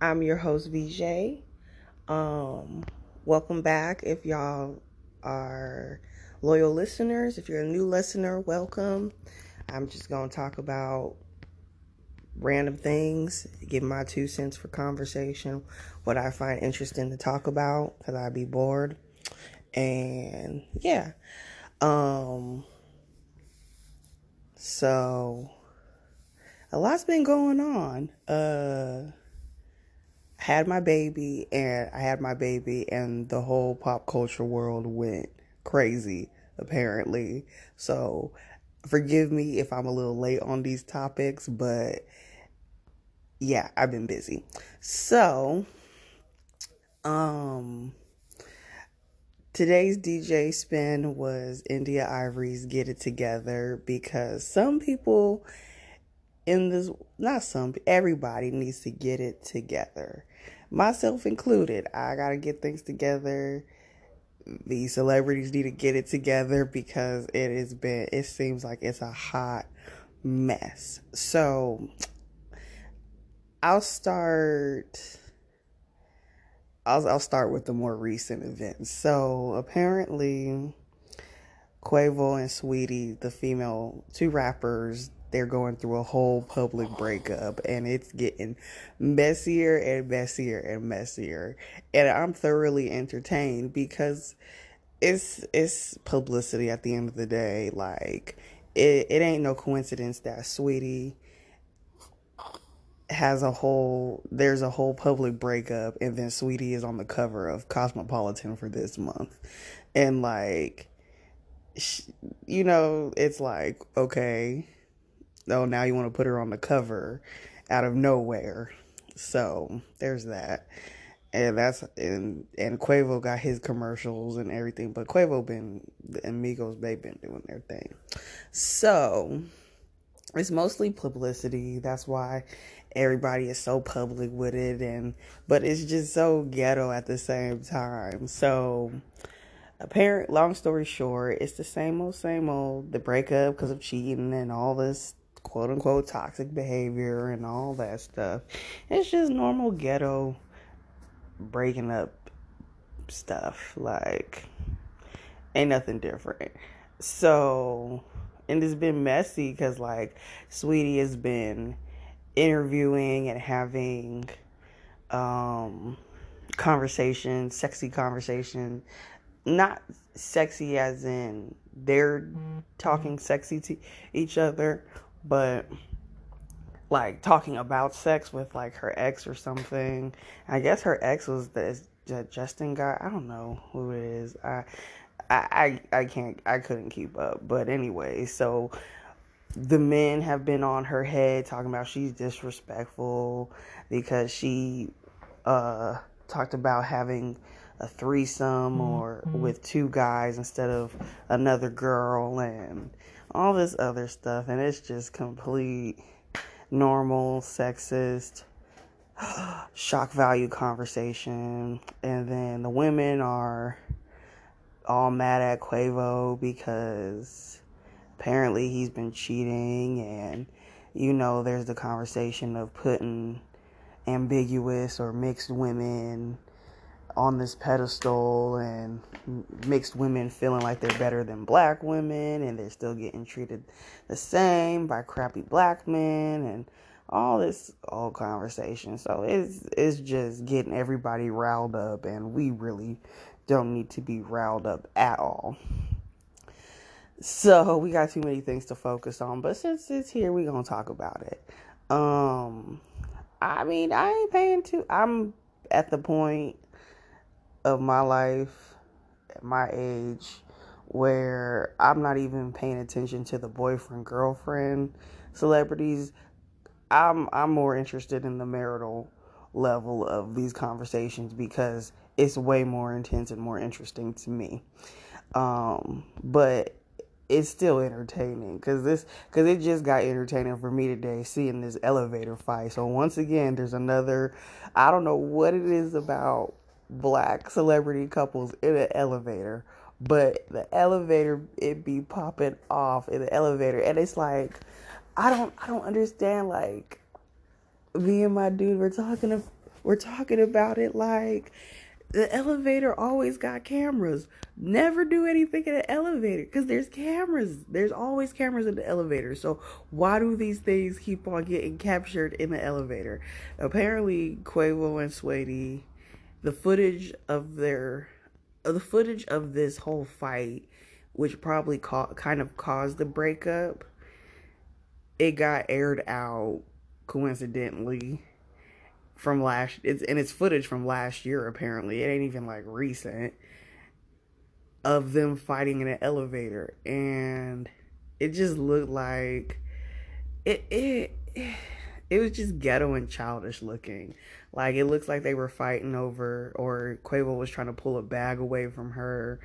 I'm your host VJ. Um, welcome back if y'all are loyal listeners. If you're a new listener, welcome. I'm just gonna talk about random things, give my two cents for conversation, what I find interesting to talk about, cause I'd be bored. And yeah. Um so a lot's been going on. Uh had my baby and I had my baby and the whole pop culture world went crazy apparently. So forgive me if I'm a little late on these topics, but yeah, I've been busy. So um today's DJ spin was India.Arie's Get It Together because some people in this not some everybody needs to get it together myself included i gotta get things together. These celebrities need to get it together because it has been it seems like it's a hot mess. So i'll start i'll, I'll start with the more recent events. So apparently quavo and Saweetie the female two rappers they're going through a whole public breakup and it's getting messier and messier and messier. And i'm thoroughly entertained because it's it's publicity at the end of the day. Like it, it ain't no coincidence that Saweetie has a whole there's a whole public breakup and then Saweetie is on the cover of cosmopolitan for this month. And like you know it's like okay oh, now you want to put her on the cover out of nowhere. So there's that. And that's and and Quavo got his commercials and everything, but Quavo been the Migos they been doing their thing. So it's mostly publicity. That's why everybody is so public with it and but it's just so ghetto at the same time. So apparent long story short, it's the same old same old the breakup because of cheating and all this quote unquote toxic behavior and all that stuff. It's just normal ghetto breaking up stuff. Like, ain't nothing different. So, and it's been messy because, like, Saweetie has been interviewing and having um conversation, sexy conversation. Not sexy as in they're talking sexy to each other, but like talking about sex with like her ex or something. I guess her ex was the, the Justin guy. I don't know who it is. I, I, I, I can't. I couldn't keep up. But anyway, so the men have been on her head talking about she's disrespectful because she uh talked about having a threesome or with two guys instead of another girl and all this other stuff, and it's just complete normal sexist shock value conversation. And then the women are all mad at Quavo because apparently he's been cheating, and you know, there's the conversation of putting ambiguous or mixed women on this pedestal and mixed women feeling like they're better than black women and they're still getting treated the same by crappy black men and all this old conversation. So it's it's just getting everybody riled up and we really don't need to be riled up at all. So we got too many things to focus on, but since it's here, we're gonna talk about it. Um, I mean, I ain't paying too. I'm at the point of my life, at my age, where I'm not even paying attention to the boyfriend girlfriend celebrities. I'm I'm more interested in the marital level of these conversations because it's way more intense and more interesting to me. Um, but it's still entertaining because this because it just got entertaining for me today seeing this elevator fight. So once again, there's another. I don't know what it is about black celebrity couples in an elevator, but the elevator it be popping off in the elevator, and it's like I don't I don't understand like me and my dude we're talking we're talking about it like the elevator always got cameras. Never do anything in an elevator because there's cameras. There's always cameras in the elevator. So why do these things keep on getting captured in the elevator? Apparently, Quavo and Saweetie, the footage of their, uh, the footage of this whole fight, which probably ca- kind of caused the breakup, it got aired out coincidentally from last it's and it's footage from last year apparently. It ain't even like recent of them fighting in an elevator. And it just looked like it it it was just ghetto and childish looking like it looks like they were fighting over or Quavo was trying to pull a bag away from her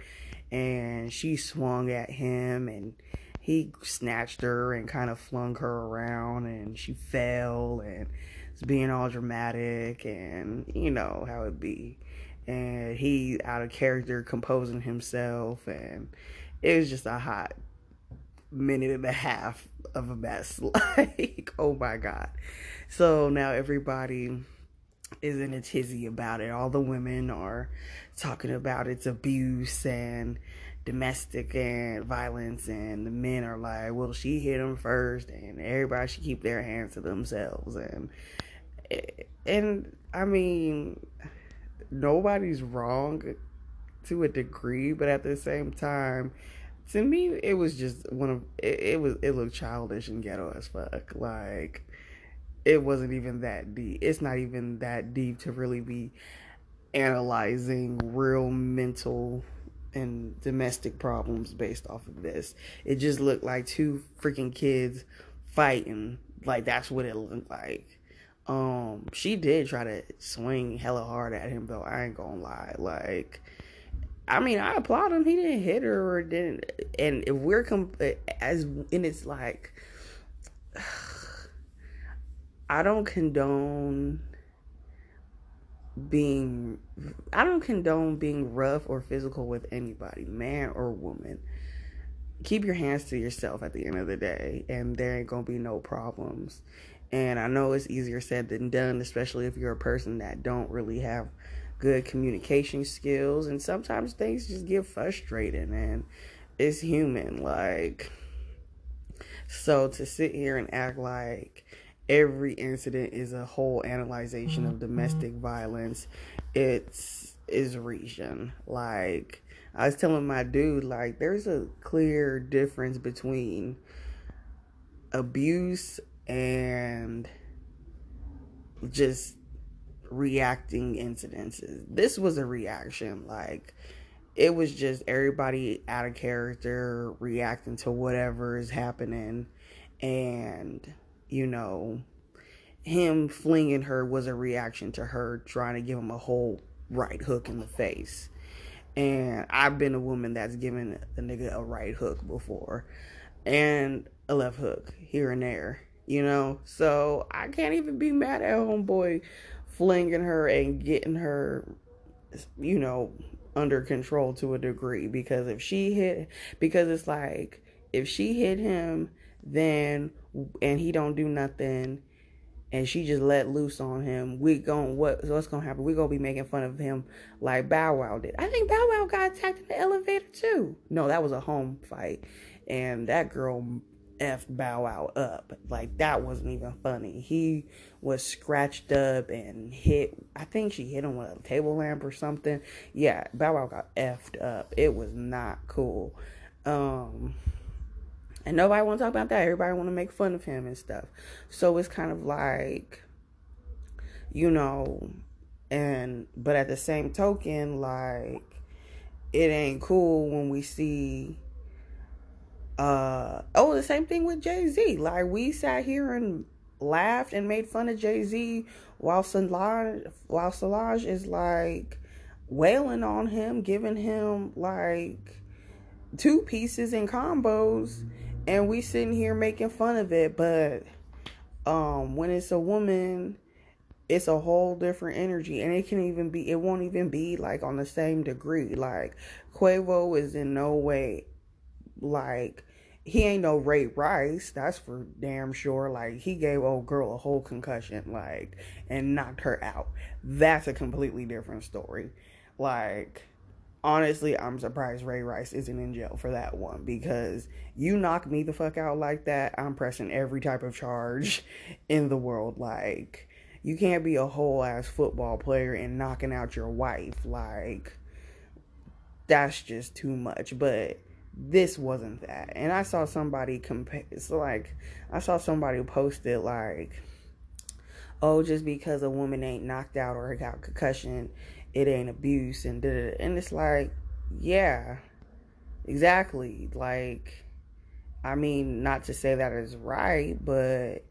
and she swung at him and he snatched her and kind of flung her around and she fell and it's being all dramatic and you know how it be. And he out of character composing himself and it was just a hot minute and a half of a mess. Like oh my god. So now everybody is in a tizzy about it all the women are talking about its abuse and domestic and violence and the men are like well she hit him first and everybody should keep their hands to themselves and and I mean, nobody's wrong to a degree, but at the same time, to me, it was just one of it, it was it looked childish and ghetto as fuck. Like it wasn't even that deep. It's not even that deep to really be analyzing real mental and domestic problems based off of this. It just looked like two freaking kids fighting. Like that's what it looked like. Um, she did try to swing hella hard at him though. I ain't gonna lie. Like, I mean, I applaud him. He didn't hit her or didn't. And if we're comp as and it's like, I don't condone being. I don't condone being rough or physical with anybody, man or woman. Keep your hands to yourself at the end of the day, and there ain't gonna be no problems and I know it's easier said than done, especially if you're a person that don't really have good communication skills. And sometimes things just get frustrating and it's human. Like, so to sit here and act like every incident is a whole analyzation of domestic mm-hmm. violence, it's is reaching. Like, I was telling my dude, like, there's a clear difference between abuse and just reacting incidences. This was a reaction. Like, it was just everybody out of character reacting to whatever is happening. And, you know, him flinging her was a reaction to her trying to give him a whole right hook in the face. And I've been a woman that's given a nigga a right hook before and a left hook here and there you know. So I can't even be mad at homeboy flinging her and getting her, you know, under control to a degree because if she hit, because it's like if she hit him, then and he don't do nothing. And she just let loose on him. We gon' what? What's gonna happen? We gonna be making fun of him like Bow Wow did. I think Bow Wow got attacked in the elevator too. No, that was a home fight, and that girl F Bow Wow up. Like that wasn't even funny. He was scratched up and hit. I think she hit him with a table lamp or something. Yeah, Bow Wow got effed up. It was not cool. Um, and nobody want to talk about that. Everybody want to make fun of him and stuff. So it's kind of like, you know, and but at the same token, like it ain't cool when we see uh oh the same thing with jay-z like we sat here and laughed and made fun of Jay Z while Solange while Solange is like wailing on him, giving him like two pieces and combos, and we sitting here making fun of it. But um, when it's a woman, it's a whole different energy, and it can even be. It won't even be like on the same degree. Like Quavo is in no way like he ain't no Ray Rice, that's for damn sure. Like he gave old girl a whole concussion, like, and knocked her out. That's a completely different story. Like, honestly, I'm surprised Ray Rice isn't in jail for that one because you knock me the fuck out like that, I'm pressing every type of charge in the world. Like, you can't be a whole ass football player and knocking out your wife. Like, that's just too much. But this wasn't that. And I saw somebody compare, it's like, I saw somebody post it like, oh, just because a woman ain't knocked out or got concussion, it ain't abuse. And, and it's like, yeah, exactly. Like, I mean, not to say that is right, but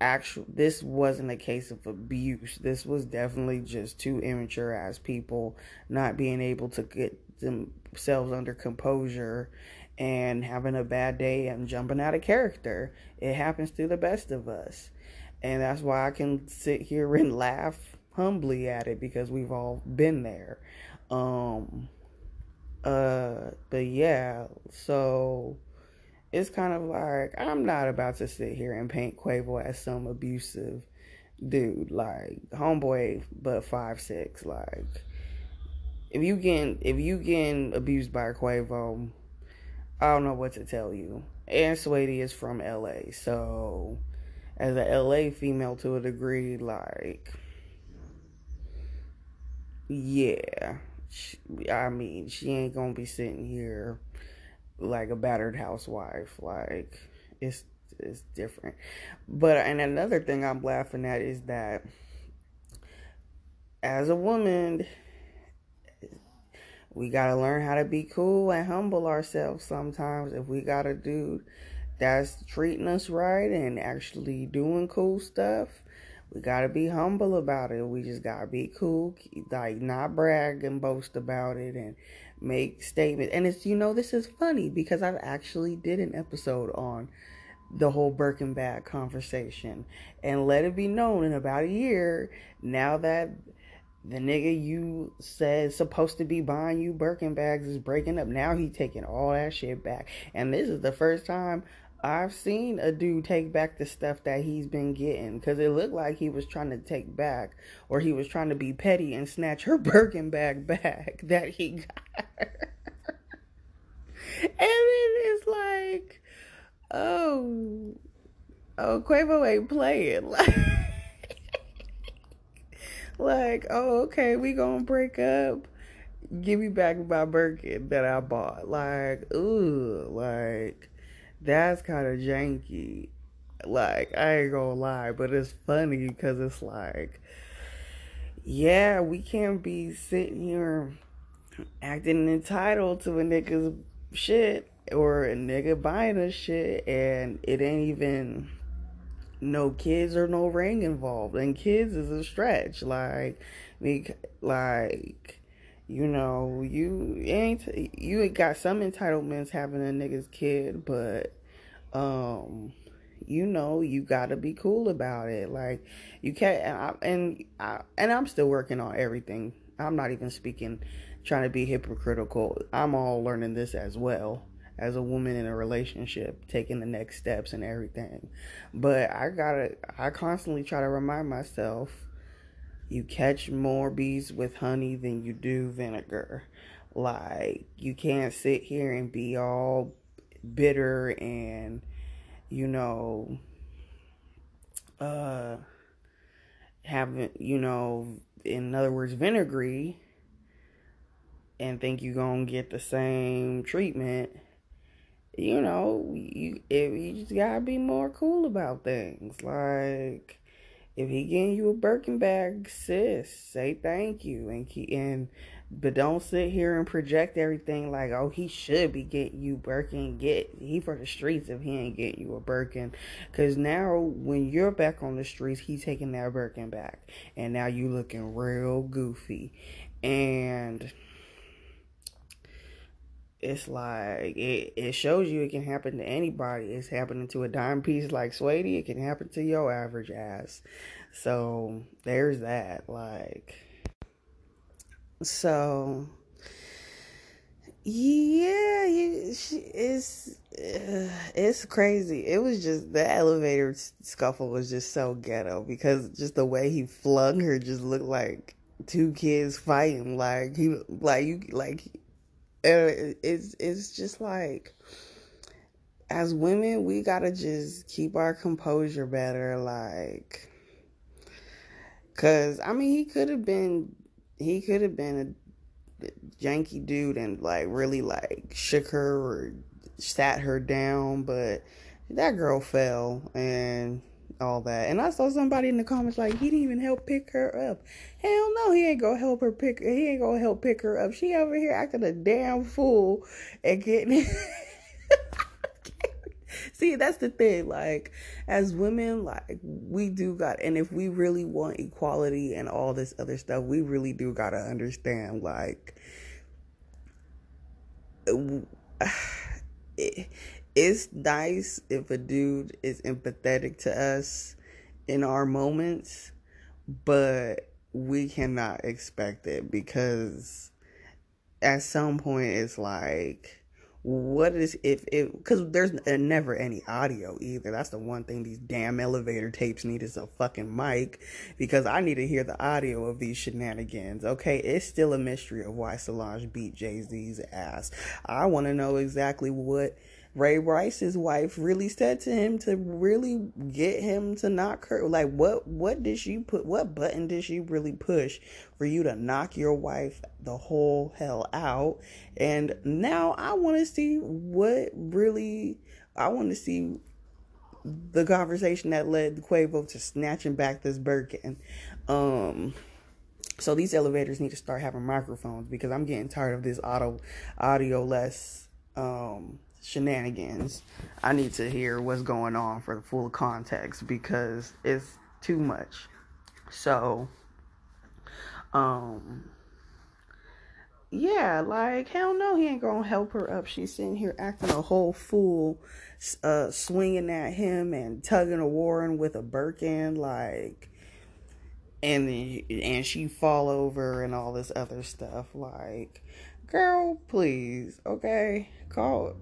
actual this wasn't a case of abuse. This was definitely just two immature ass people not being able to get themselves under composure and having a bad day and jumping out of character. It happens to the best of us. And that's why I can sit here and laugh humbly at it because we've all been there. Um uh but yeah, so it's kind of like I'm not about to sit here and paint Quavo as some abusive dude, like homeboy but five six, like if you getting if you getting abused by Quavo, I don't know what to tell you. And Saweetie is from LA, so as a LA female to a degree, like yeah, I mean she ain't gonna be sitting here like a battered housewife. Like it's it's different. But and another thing I'm laughing at is that as a woman we gotta learn how to be cool and humble ourselves sometimes. If we got a dude that's treating us right and actually doing cool stuff, we gotta be humble about it. We just gotta be cool, like not brag and boast about it and make statements. And it's you know this is funny because I've actually did an episode on the whole Birkin bag conversation and let it be known in about a year now that the nigga you said supposed to be buying you Birkin bags is breaking up. Now he taking all that shit back. And this is the first time I've seen a dude take back the stuff that he's been getting because it looked like he was trying to take back or he was trying to be petty and snatch her Birkin bag back that he got. and then it's like, oh, oh, Quavo ain't playing. Like, like, oh, okay, we gonna break up. Give me back my Birkin that I bought. Like, ooh, like that's kind of janky. Like, I ain't gonna lie, but it's funny because it's like, yeah, we can't be sitting here acting entitled to a nigga's shit or a nigga buying a shit and it ain't even no kids or no ring involved and kids is a stretch like like you know you ain't you ain't got some entitlements having a nigga's kid but um you know you got to be cool about it. Like you can't and, I, and I, and I'm still working on everything. I'm not even speaking trying to be hypocritical. I'm all learning this as well as a woman in a relationship, taking the next steps and everything. But I gotta, I constantly try to remind myself you catch more bees with honey than you do vinegar. Like, you can't sit here and be all bitter and, you know, uh, having, you know, in other words, vinegary and think you're gonna get the same treatment you know, you you just gotta be more cool about things. Like if he getting you a Birkin bag, sis, say thank you and keep and but don't sit here and project everything like, oh, he should be getting you Birkin. Get he for the streets if he ain't getting you a Birkin. Cause now when you're back on the streets, he's taking that Birkin back, and now you looking real goofy, and it's like it, it shows you it can happen to anybody. It's happening to a dime piece like Saweetie. It can happen to your average ass. So there's that. Like so yeah, it's uh, it's crazy. It was just the elevator scuffle was just so ghetto because just the way he flung her just looked like two kids fighting. Like he like you like it's it's just like as women we gotta just keep our composure better like because i mean he could have been he could have been a janky dude and like really like shook her or sat her down but that girl fell and all that. And I saw somebody in the comments like he didn't even help pick her up. Hell no, he ain't gonna help her pick. He ain't gonna help pick her up. She over here acting a damn fool and getting. See, that's the thing. Like, as women, like we do got, and if we really want equality and all this other stuff, we really do gotta understand. Like, it, it's nice if a dude is empathetic to us in our moments, but we cannot expect it because at some point it's like what is if it because there's uh, never any audio either. That's the one thing these damn elevator tapes need is a fucking mic because i need to hear the audio of these shenanigans okay? It's still a mystery of why solange beat jay-z's ass. I want to know exactly what Ray Rice's wife really said to him to really get him to knock her like what what did she put what button did she really push for you to knock your wife the whole hell out? And now I want to see what really I want to see the conversation that led Quavo to snatching back this Birkin. Um so these elevators need to start having microphones because I'm getting tired of this auto audio less um shenanigans. I need to hear what's going on for the full context because it's too much. So, um, yeah, like hell no, he ain't gonna help her up. She's sitting here acting a whole fool, uh, swinging at him and tugging a Warren with a Birkin, like, and and she fall over and all this other stuff, like girl, please, okay, call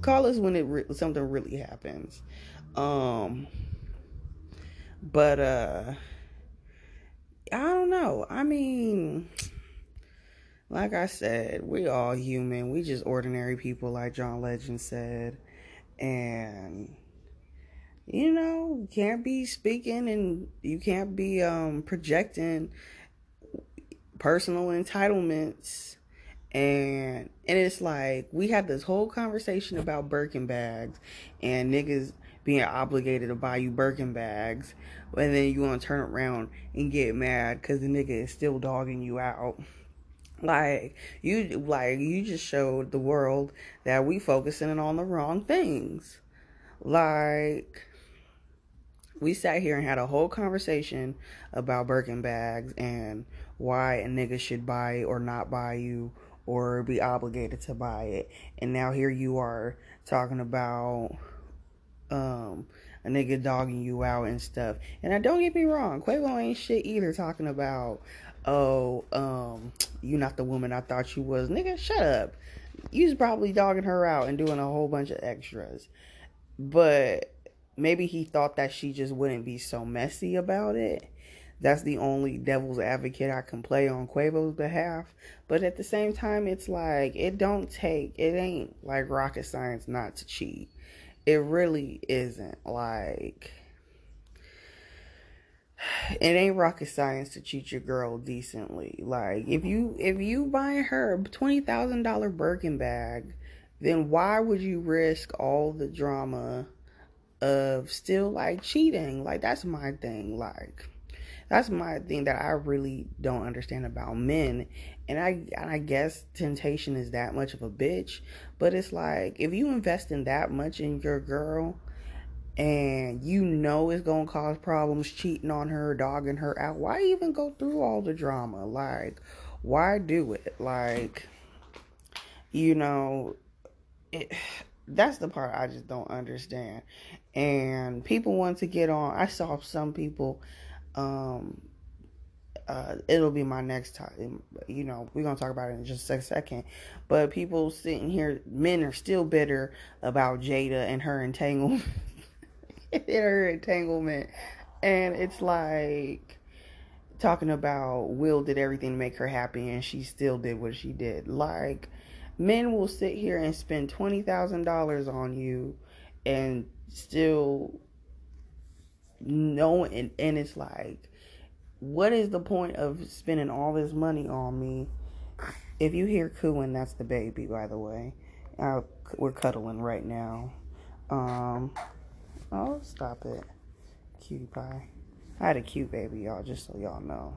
call us when it re- something really happens. Um, but uh, I don't know. I mean, like I said, we all human. We just ordinary people, like John Legend said, and you know, can't be speaking and you can't be um projecting personal entitlements and and it's like we had this whole conversation about Birkin bags and niggas being obligated to buy you Birkin bags, and then you want to turn around and get mad because the nigga is still dogging you out. Like you, like you just showed the world that we focusing on the wrong things. Like we sat here and had a whole conversation about Birkin bags and why a nigga should buy or not buy you or be obligated to buy it. And now here you are talking about um a nigga dogging you out and stuff. And I don't get me wrong, Quavo ain't shit either talking about oh um you not the woman I thought you was. Nigga, shut up. You probably dogging her out and doing a whole bunch of extras. But maybe he thought that she just wouldn't be so messy about it that's the only devil's advocate I can play on Quavo's behalf. But at the same time, it's like it don't take it ain't like rocket science not to cheat. It really isn't like it ain't rocket science to cheat your girl decently. Like if you if you buy her a twenty thousand dollar Birkin bag, then why would you risk all the drama of still like cheating. Like that's my thing. Like that's my thing that I really don't understand about men. And I and I guess temptation is that much of a bitch, but it's like if you invest in that much in your girl and you know it's gonna cause problems cheating on her, dogging her out, why even go through all the drama? Like, why do it? Like, you know, it, that's the part I just don't understand. And people want to get on. I saw some people. Um, uh, it'll be my next time. You know, we're gonna talk about it in just a second. But people sitting here, men are still bitter about Jada and her entanglement. her entanglement, and it's like talking about Will did everything to make her happy, and she still did what she did. Like men will sit here and spend twenty thousand dollars on you, and still know, and, and it's like, what is the point of spending all this money on me? If you hear cooing, that's the baby, by the way. Uh, we're cuddling right now. Um, oh, stop it, cutie pie. I had a cute baby, y'all, just so y'all know.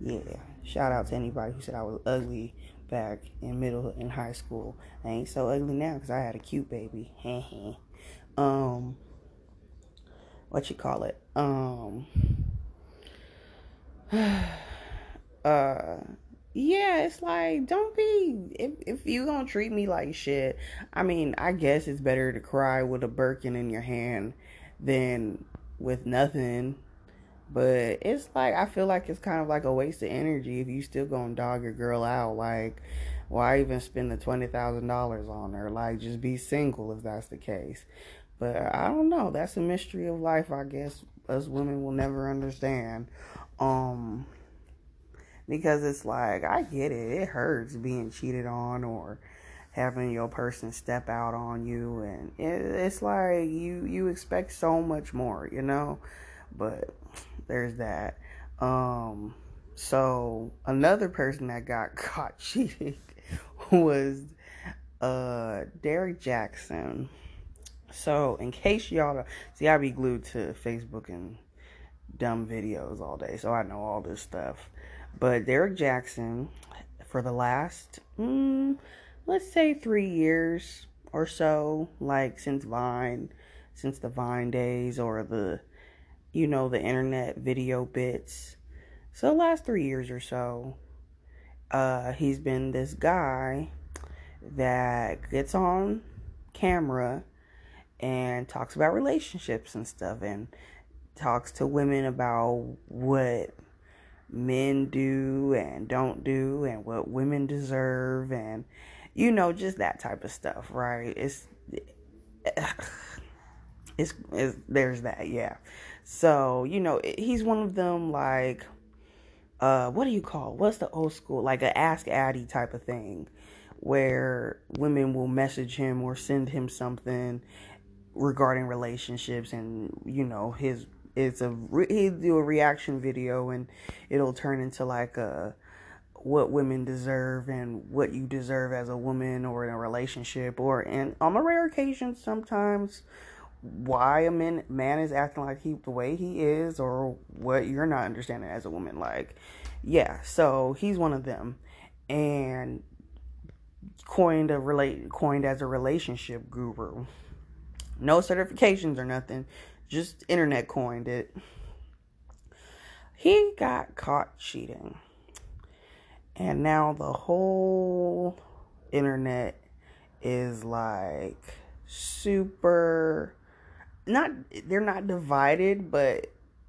Yeah. Shout out to anybody who said I was ugly back in middle and high school. I ain't so ugly now because I had a cute baby. um, what you call it? Um, uh, yeah, it's like don't be if if you gonna treat me like shit. I mean, I guess it's better to cry with a Birkin in your hand than with nothing. But it's like I feel like it's kind of like a waste of energy if you still gonna dog your girl out. Like, why even spend the twenty thousand dollars on her? Like, just be single if that's the case. But I don't know. That's a mystery of life. I guess us women will never understand. Um, because it's like I get it. It hurts being cheated on or having your person step out on you, and it, it's like you you expect so much more, you know. But there's that. Um, so another person that got caught cheating was uh Derrick Jaxn. So in case y'all see, I be glued to Facebook and dumb videos all day, so I know all this stuff. But Derrick Jaxn, for the last, mm, let's say three years or so, like since Vine, since the Vine days or the you know, the internet video bits. So, last three years or so, uh, he's been this guy that gets on camera and talks about relationships and stuff and talks to women about what men do and don't do and what women deserve and you know just that type of stuff right it's it's, it's there's that yeah so, you know, he's one of them like uh what do you call? What's the old school like a ask Addy type of thing where women will message him or send him something regarding relationships and you know his it's a he do a reaction video and it'll turn into like a what women deserve and what you deserve as a woman or in a relationship or and on a rare occasion sometimes why a man man is acting like he the way he is or what you're not understanding as a woman like yeah so he's one of them. And coined a relate coined as a relationship guru no certifications or nothing. Just internet coined it. He got caught cheating. And now the whole internet is like super not they're not divided, but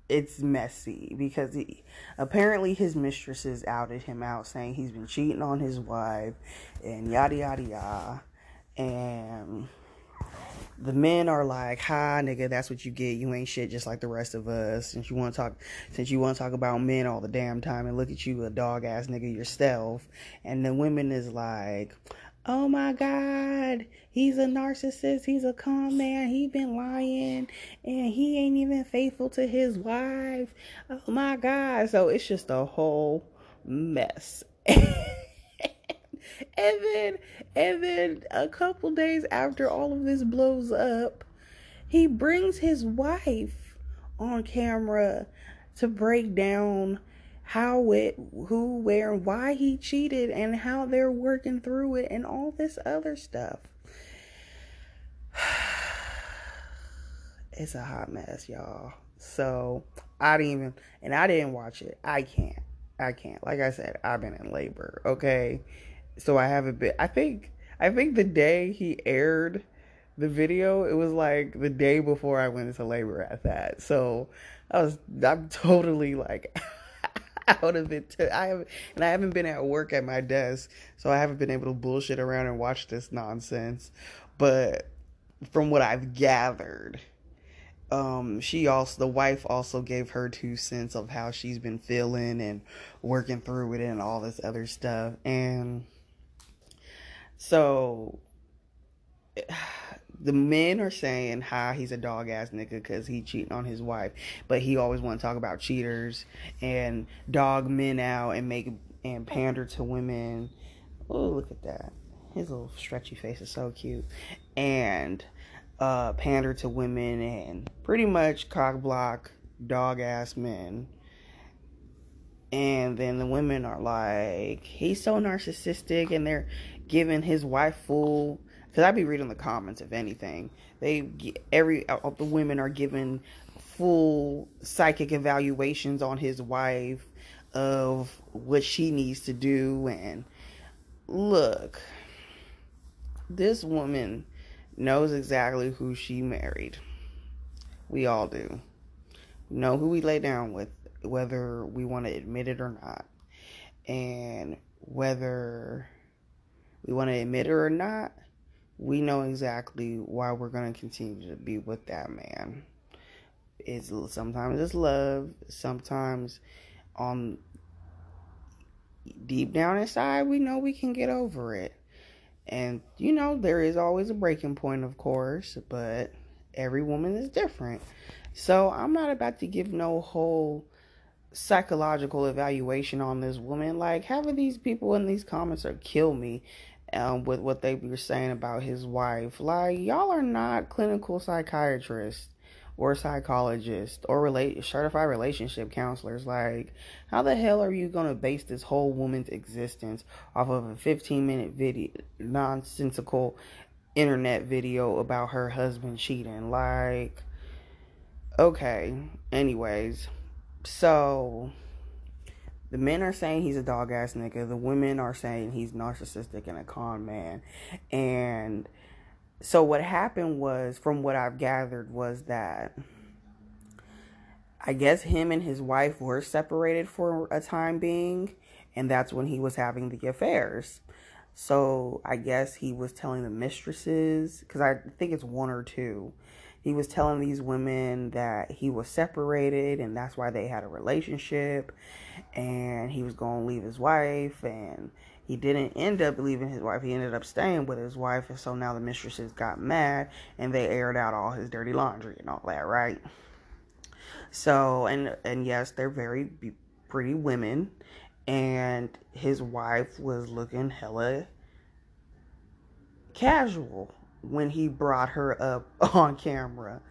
it's messy because he, apparently his mistresses outed him out saying he's been cheating on his wife and yada yada yada. And the men are like, "Hi, nigga, that's what you get. You ain't shit, just like the rest of us. Since you want to talk, since you want to talk about men all the damn time, and look at you, a dog ass nigga yourself." And the women is like, oh my god he's a narcissist he's a con man he been lying and he ain't even faithful to his wife oh my god so it's just a whole mess and then and then a couple days after all of this blows up he brings his wife on camera to break down how it, who, where, and why he cheated and how they're working through it and all this other stuff. It's a hot mess, y'all. So I didn't even, and I didn't watch it. I can't. I can't. Like I said, I've been in labor. Okay, so I haven't been. I think. I think the day he aired the video, it was like the day before I went into labor at that. So I was. I'm totally like. out of it too. I have and I haven't been at work at my desk, so I haven't been able to bullshit around and watch this nonsense. But from what I've gathered, um, she also the wife also gave her two cents of how she's been feeling and working through it and all this other stuff. And so the men are saying how he's a dog ass nigga because he cheating on his wife, but he always want to talk about cheaters and dog men out and make and pander to women. Oh, look at that! His little stretchy face is so cute, and uh, pander to women and pretty much cock block dog ass men. And then the women are like, he's so narcissistic, and they're giving his wife full because I'd be reading the comments if anything. They every all the women are given full psychic evaluations on his wife of what she needs to do and look this woman knows exactly who she married. We all do. Know who we lay down with whether we want to admit it or not. And whether we want to admit it or not, we know exactly why we're going to continue to be with that man. It's sometimes it's love, sometimes on deep down inside we know we can get over it. And you know, there is always a breaking point, of course, but every woman is different. So I'm not about to give no whole psychological evaluation on this woman. Like having these people in these comments are kill me um, with what they were saying about his wife. Like, y'all are not clinical psychiatrists or psychologists or relate certified relationship counselors. Like, how the hell are you gonna base this whole woman's existence off of a 15 minute video, nonsensical internet video about her husband cheating? Like, okay. Anyways, so the men are saying he's a dog ass nigga. The women are saying he's narcissistic and a con man. And so what happened was, from what I've gathered, was that I guess him and his wife were separated for a time being, and that's when he was having the affairs. So I guess he was telling the mistresses, because I think it's one or two he was telling these women that he was separated and that's why they had a relationship and he was going to leave his wife and he didn't end up leaving his wife he ended up staying with his wife and so now the mistresses got mad and they aired out all his dirty laundry and all that right so and and yes they're very pretty women and his wife was looking hella casual when he brought her up on camera.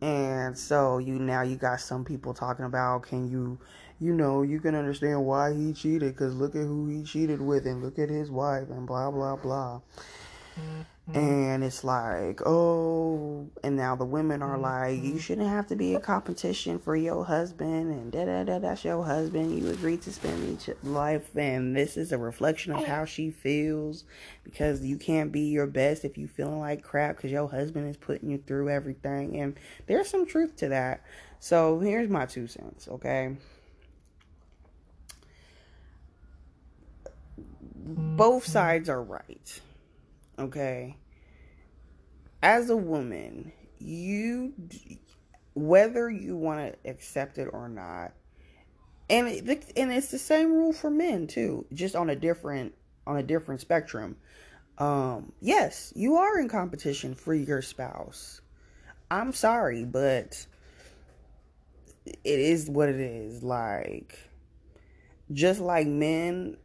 And so you now you got some people talking about can you you know you can understand why he cheated cuz look at who he cheated with and look at his wife and blah blah blah. Mm-hmm. And it's like, oh, and now the women are like, you mm-hmm. shouldn't have to be a competition for your husband, and da da da. That's your husband. You agreed to spend each life, and this is a reflection of how she feels because you can't be your best if you feeling like crap because your husband is putting you through everything, and there's some truth to that. So here's my two cents, okay. Both sides are right okay? As a woman you whether you want to accept it or not and it, and it's the same rule for men too just on a different on a different spectrum. Um yes you are in competition for your spouse. I'm sorry but it is what it is like just like men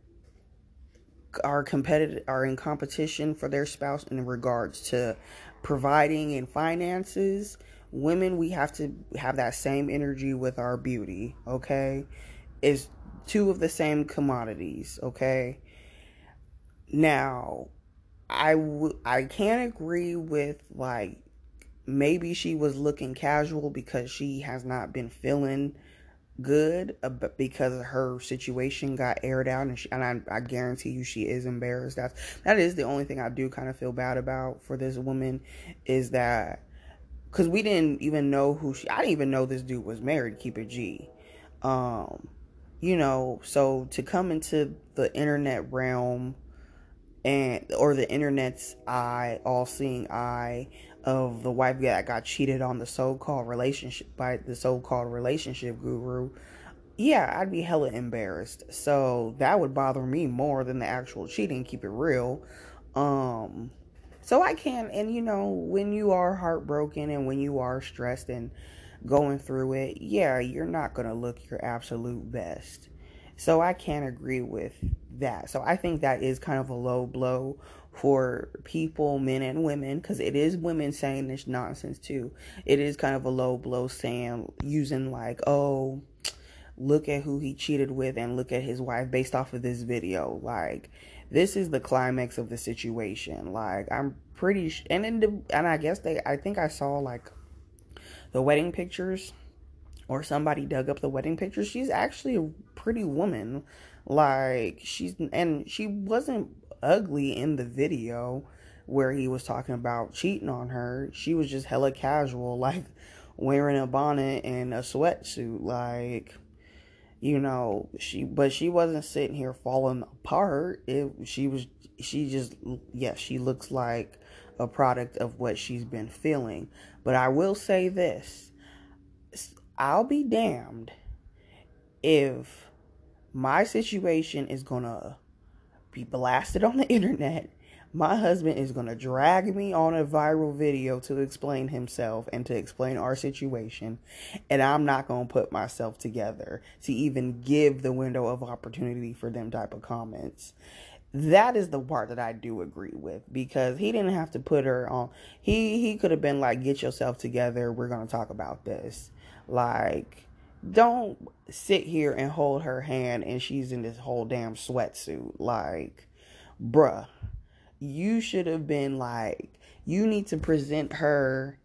are competitive are in competition for their spouse in regards to providing in finances, women we have to have that same energy with our beauty, okay? Is two of the same commodities, okay? Now, I w- I can't agree with like maybe she was looking casual because she has not been feeling good because her situation got aired out and, she, and I, I, guarantee you she is embarrassed. That's that is the only thing i do kind of feel bad about for this woman is that because we didn't even know who she i didn't even know this dude was married keep it g. Um you know so to come into the internet realm and or the internet's eye all seeing eye of the wife that got cheated on the so-called relationship by the so-called relationship guru yeah i'd be hella embarrassed. So that would bother me more than the actual cheating keep it real. Um so i can and you know when you are heartbroken and when you are stressed and going through it yeah you're not gonna look your absolute best. So i can't agree with that. So i think that is kind of a low blow for people, men and women, because it is women saying this nonsense too. It is kind of a low blow saying, using like, oh, look at who he cheated with and look at his wife based off of this video. Like, this is the climax of the situation. Like, I'm pretty, sh- and in the, and I guess they, I think I saw like the wedding pictures or somebody dug up the wedding pictures. She's actually a pretty woman. Like, she's, and she wasn't ugly in the video where he was talking about cheating on her. She was just hella casual, like wearing a bonnet and a sweatsuit, like you know, she but she wasn't sitting here falling apart. It she was she just yeah, she looks like a product of what she's been feeling. But I will say this. I'll be damned if my situation is to be blasted on the internet. My husband is going to drag me on a viral video to explain himself and to explain our situation. And I'm not going to put myself together to even give the window of opportunity for them type of comments. That is the part that I do agree with because he didn't have to put her on. He he could have been like, "Get yourself together. We're to talk about this." Like don't sit here and hold her hand and she's in this whole damn sweatsuit. Like, bruh, you should have been like, you need to present her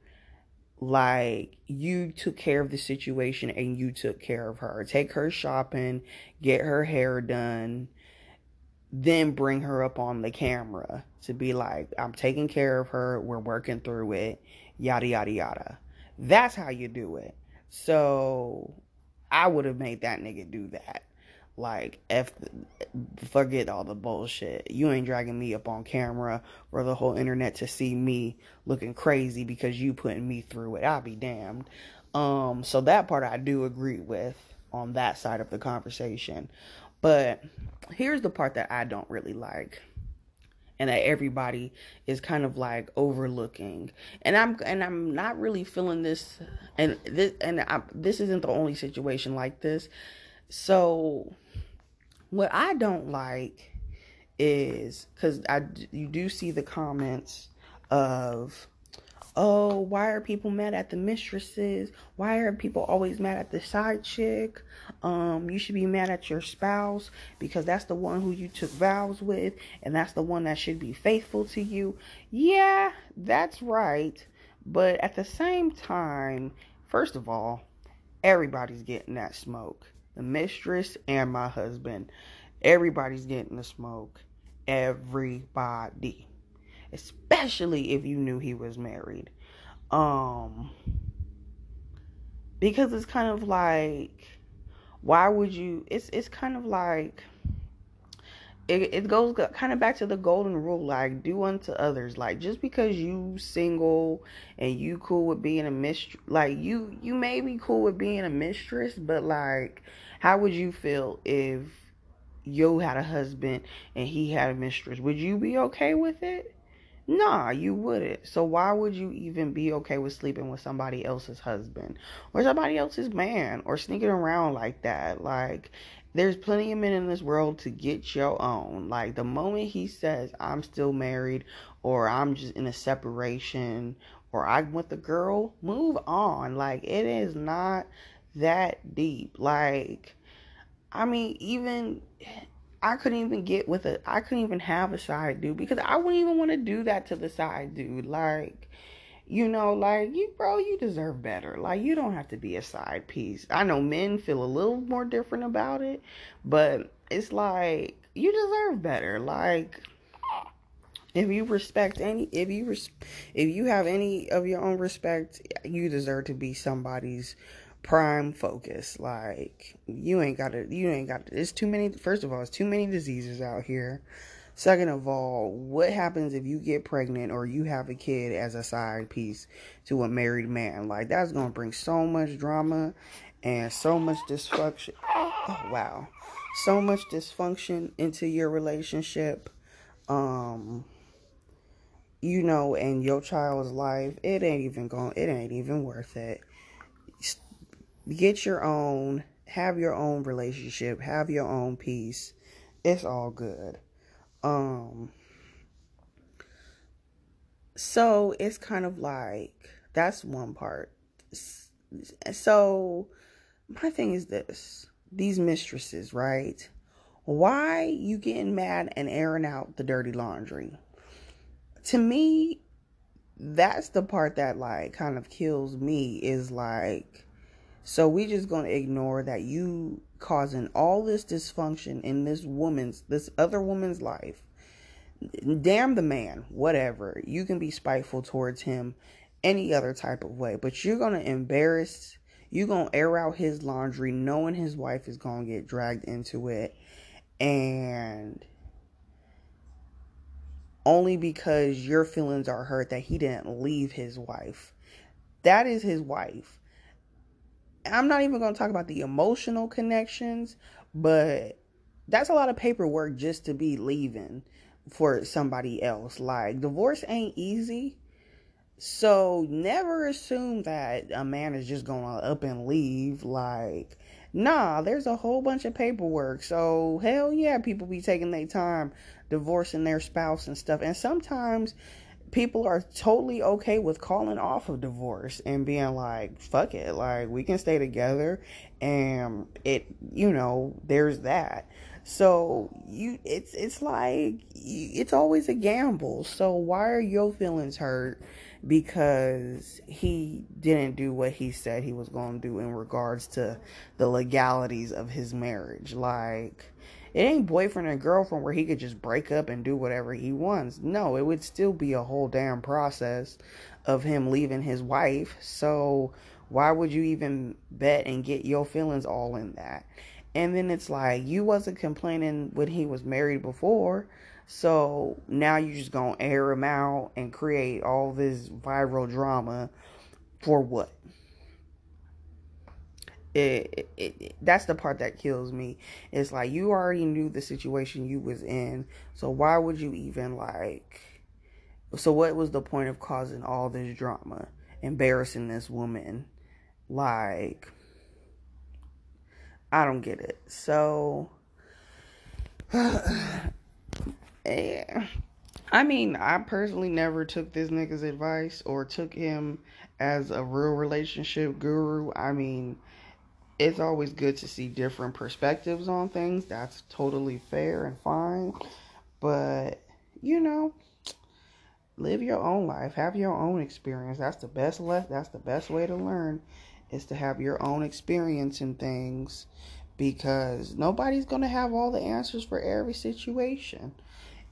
like you took care of the situation and you took care of her. Take her shopping, get her hair done, then bring her up on the camera to be like, I'm taking care of her, we're working through it, yada, yada, yada. That's how you do it. So I would have made that nigga do that. Like, F, forget all the bullshit. You ain't dragging me up on camera for the whole internet to see me looking crazy because you putting me through it. I'll be damned. Um, so that part I do agree with on that side of the conversation. But here's the part that I don't really like and that everybody is kind of like overlooking. And i'm and i'm not really feeling this and this and I, this isn't the only situation like this. So what i don't like is because i you do see the comments of oh, why are people mad at the mistresses? Why are people always mad at the side chick? Um, you should be mad at your spouse because that's the one who you took vows with and that's the one that should be faithful to you. Yeah, that's right. But at the same time, first of all, everybody's getting that smoke. The mistress and my husband. Everybody's getting the smoke. Everybody especially if you knew he was married. Um because it's kind of like why would you it's it's kind of like it, it goes kind of back to the golden rule like do unto others. Like just because you single and you cool with being a mistress like you you may be cool with being a mistress but like how would you feel if you had a husband and he had a mistress? Would you be okay with it Nah, you wouldn't. So why would you even be okay with sleeping with somebody else's husband or somebody else's man or sneaking around like that? Like there's plenty of men in this world to get your own. Like the moment he says, I'm still married, or I'm just in a separation, or I'm with a girl, move on. Like it is not that deep. Like, I mean, even I couldn't even get with a, I couldn't even have a side dude because I wouldn't even want to do that to the side dude. Like, you know, like you, bro, you deserve better. Like, you don't have to be a side piece. I know men feel a little more different about it, but it's like you deserve better. Like, if you respect any, if you res- if you have any of your own respect, you deserve to be somebody's prime focus. Like, you ain't got to, you ain't got to. It's too many. First of all, it's too many diseases out here. Second of all, what happens if you get pregnant or you have a kid as a side piece to a married man? Like that's gonna bring so much drama and so much dysfunction. Oh wow, so much dysfunction into your relationship. Um, you know, and your child's life. It ain't even going. It ain't even worth it. Get your own. Have your own relationship. Have your own peace. It's all good. Um so it's kind of like that's one part. So my thing is this. These mistresses, right? Why you getting mad and airing out the dirty laundry? To me, that's the part that like kind of kills me is like so we just going to ignore that you causing all this dysfunction in this woman's this other woman's life. Damn the man whatever. You can be spiteful towards him any other type of way but you're gonna embarrass you're gonna air out his laundry knowing his wife is gonna get dragged into it. And only because your feelings are hurt that he didn't leave his wife. That is his wife I'm not even going to talk about the emotional connections, but that's a lot of paperwork just to be leaving for somebody else. Like, divorce ain't easy. So, never assume that a man is just going to up and leave. Like, nah, there's a whole bunch of paperwork. So, hell yeah, people be taking their time divorcing their spouse and stuff. And sometimes people are totally okay with calling off of divorce and being like, fuck it, like we can stay together and it, you know, there's that. So you, it's, it's like, it's always a gamble. So why are your feelings hurt? Because he didn't do what he said he was going to do in regards to the legalities of his marriage. Like, it ain't boyfriend and girlfriend where he could just break up and do whatever he wants. No, it would still be a whole damn process of him leaving his wife. So why would you even bet and get your feelings all in that? And then it's like you wasn't complaining when he was married before. So now you just gonna air him out and create all this viral drama for what? It, it, that's the part that kills me it's like you already knew the situation you was in so why would you even like so what was the point of causing all this drama embarrassing this woman like i don't get it so yeah. I mean, I personally never took this nigga's advice or took him as a real relationship guru. I mean, it's always good to see different perspectives on things. That's totally fair and fine. But, you know, live your own life. Have your own experience. That's the best left that's the best way to learn is to have your own experience in things because nobody's going to have all the answers for every situation.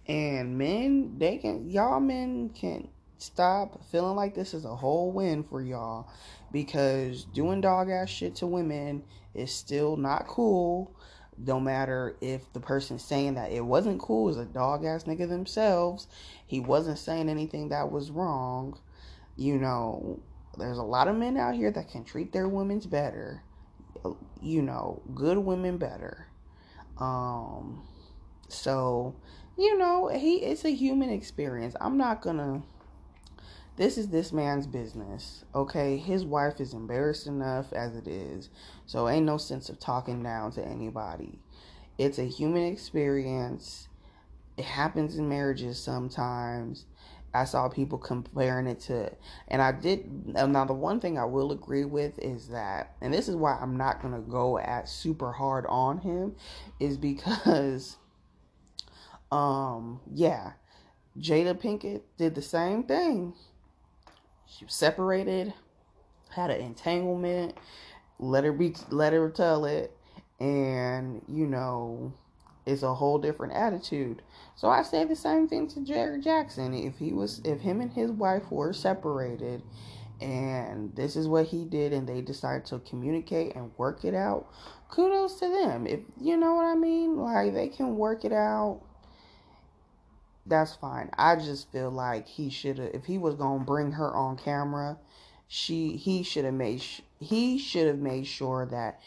And men, they can y'all men can stop feeling like this is a whole win for y'all because doing dog ass shit to women is still not cool. No matter if the person saying that it wasn't cool is a dog ass nigga themselves, he wasn't saying anything that was wrong. You know, there's a lot of men out here that can treat their women's better. You know, good women better. Um, so you know, he it's a human experience. I'm not gonna this is this man's business, okay? His wife is embarrassed enough as it is, so ain't no sense of talking down to anybody. It's a human experience. It happens in marriages sometimes. I saw people comparing it to, and I did. Now, the one thing I will agree with is that, and this is why I'm not gonna go at super hard on him, is because, um, yeah, Jada Pinkett did the same thing. She was separated, had an entanglement, let her be, let her tell it, and you know, it's a whole different attitude. So I say the same thing to Derrick Jaxn. If he was, if him and his wife were separated, and this is what he did, and they decided to communicate and work it out, kudos to them. If you know what I mean, like they can work it out. That's fine. I just feel like he should have, if he was gonna bring her on camera, she he should have made he should have made sure that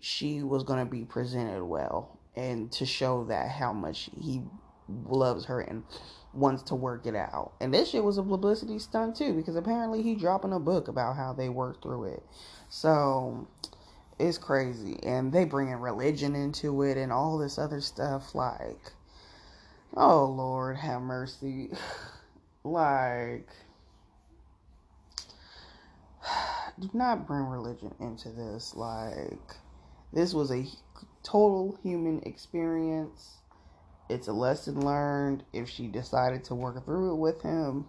she was gonna be presented well and to show that how much he loves her and wants to work it out. And this shit was a publicity stunt too, because apparently he dropping a book about how they worked through it. So it's crazy. And they bringing religion into it and all this other stuff like oh Lord have mercy. like do not bring religion into this. Like this was a total human experience it's a lesson learned. If she decided to work through it with him,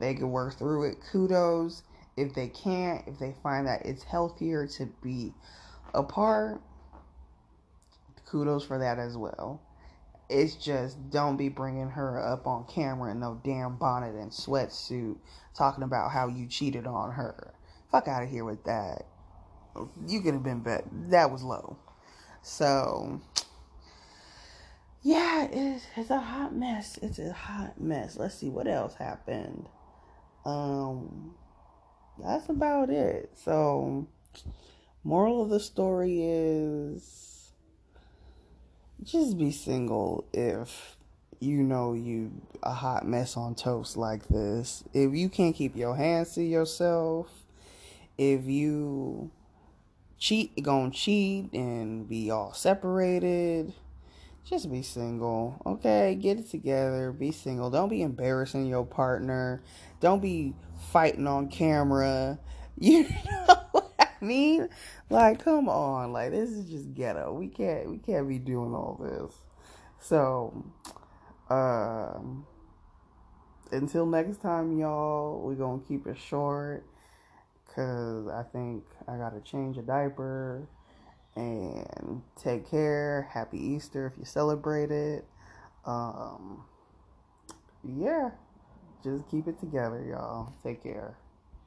they can work through it. Kudos. If they can't, if they find that it's healthier to be apart, kudos for that as well. It's just don't be bringing her up on camera in no damn bonnet and sweatsuit talking about how you cheated on her. Fuck out of here with that. You could have been better. That was low. So, yeah, it's, it's a hot mess. It's a hot mess. Let's see what else happened. Um, that's about it. So, moral of the story is just be single if you know you a hot mess on toast like this. If you can't keep your hands to yourself, if you cheat, gonna cheat and be all separated just be single. Okay, get it together. Be single. Don't be embarrassing your partner. Don't be fighting on camera. You know mean? Like, come on. Like, this is just ghetto. We can't we can't be doing all this. So, um until next time, y'all, we're gonna keep it short. Cause I think I gotta change a diaper and take care. Happy Easter if you celebrate it. Um, yeah, just keep it together, y'all. Take care.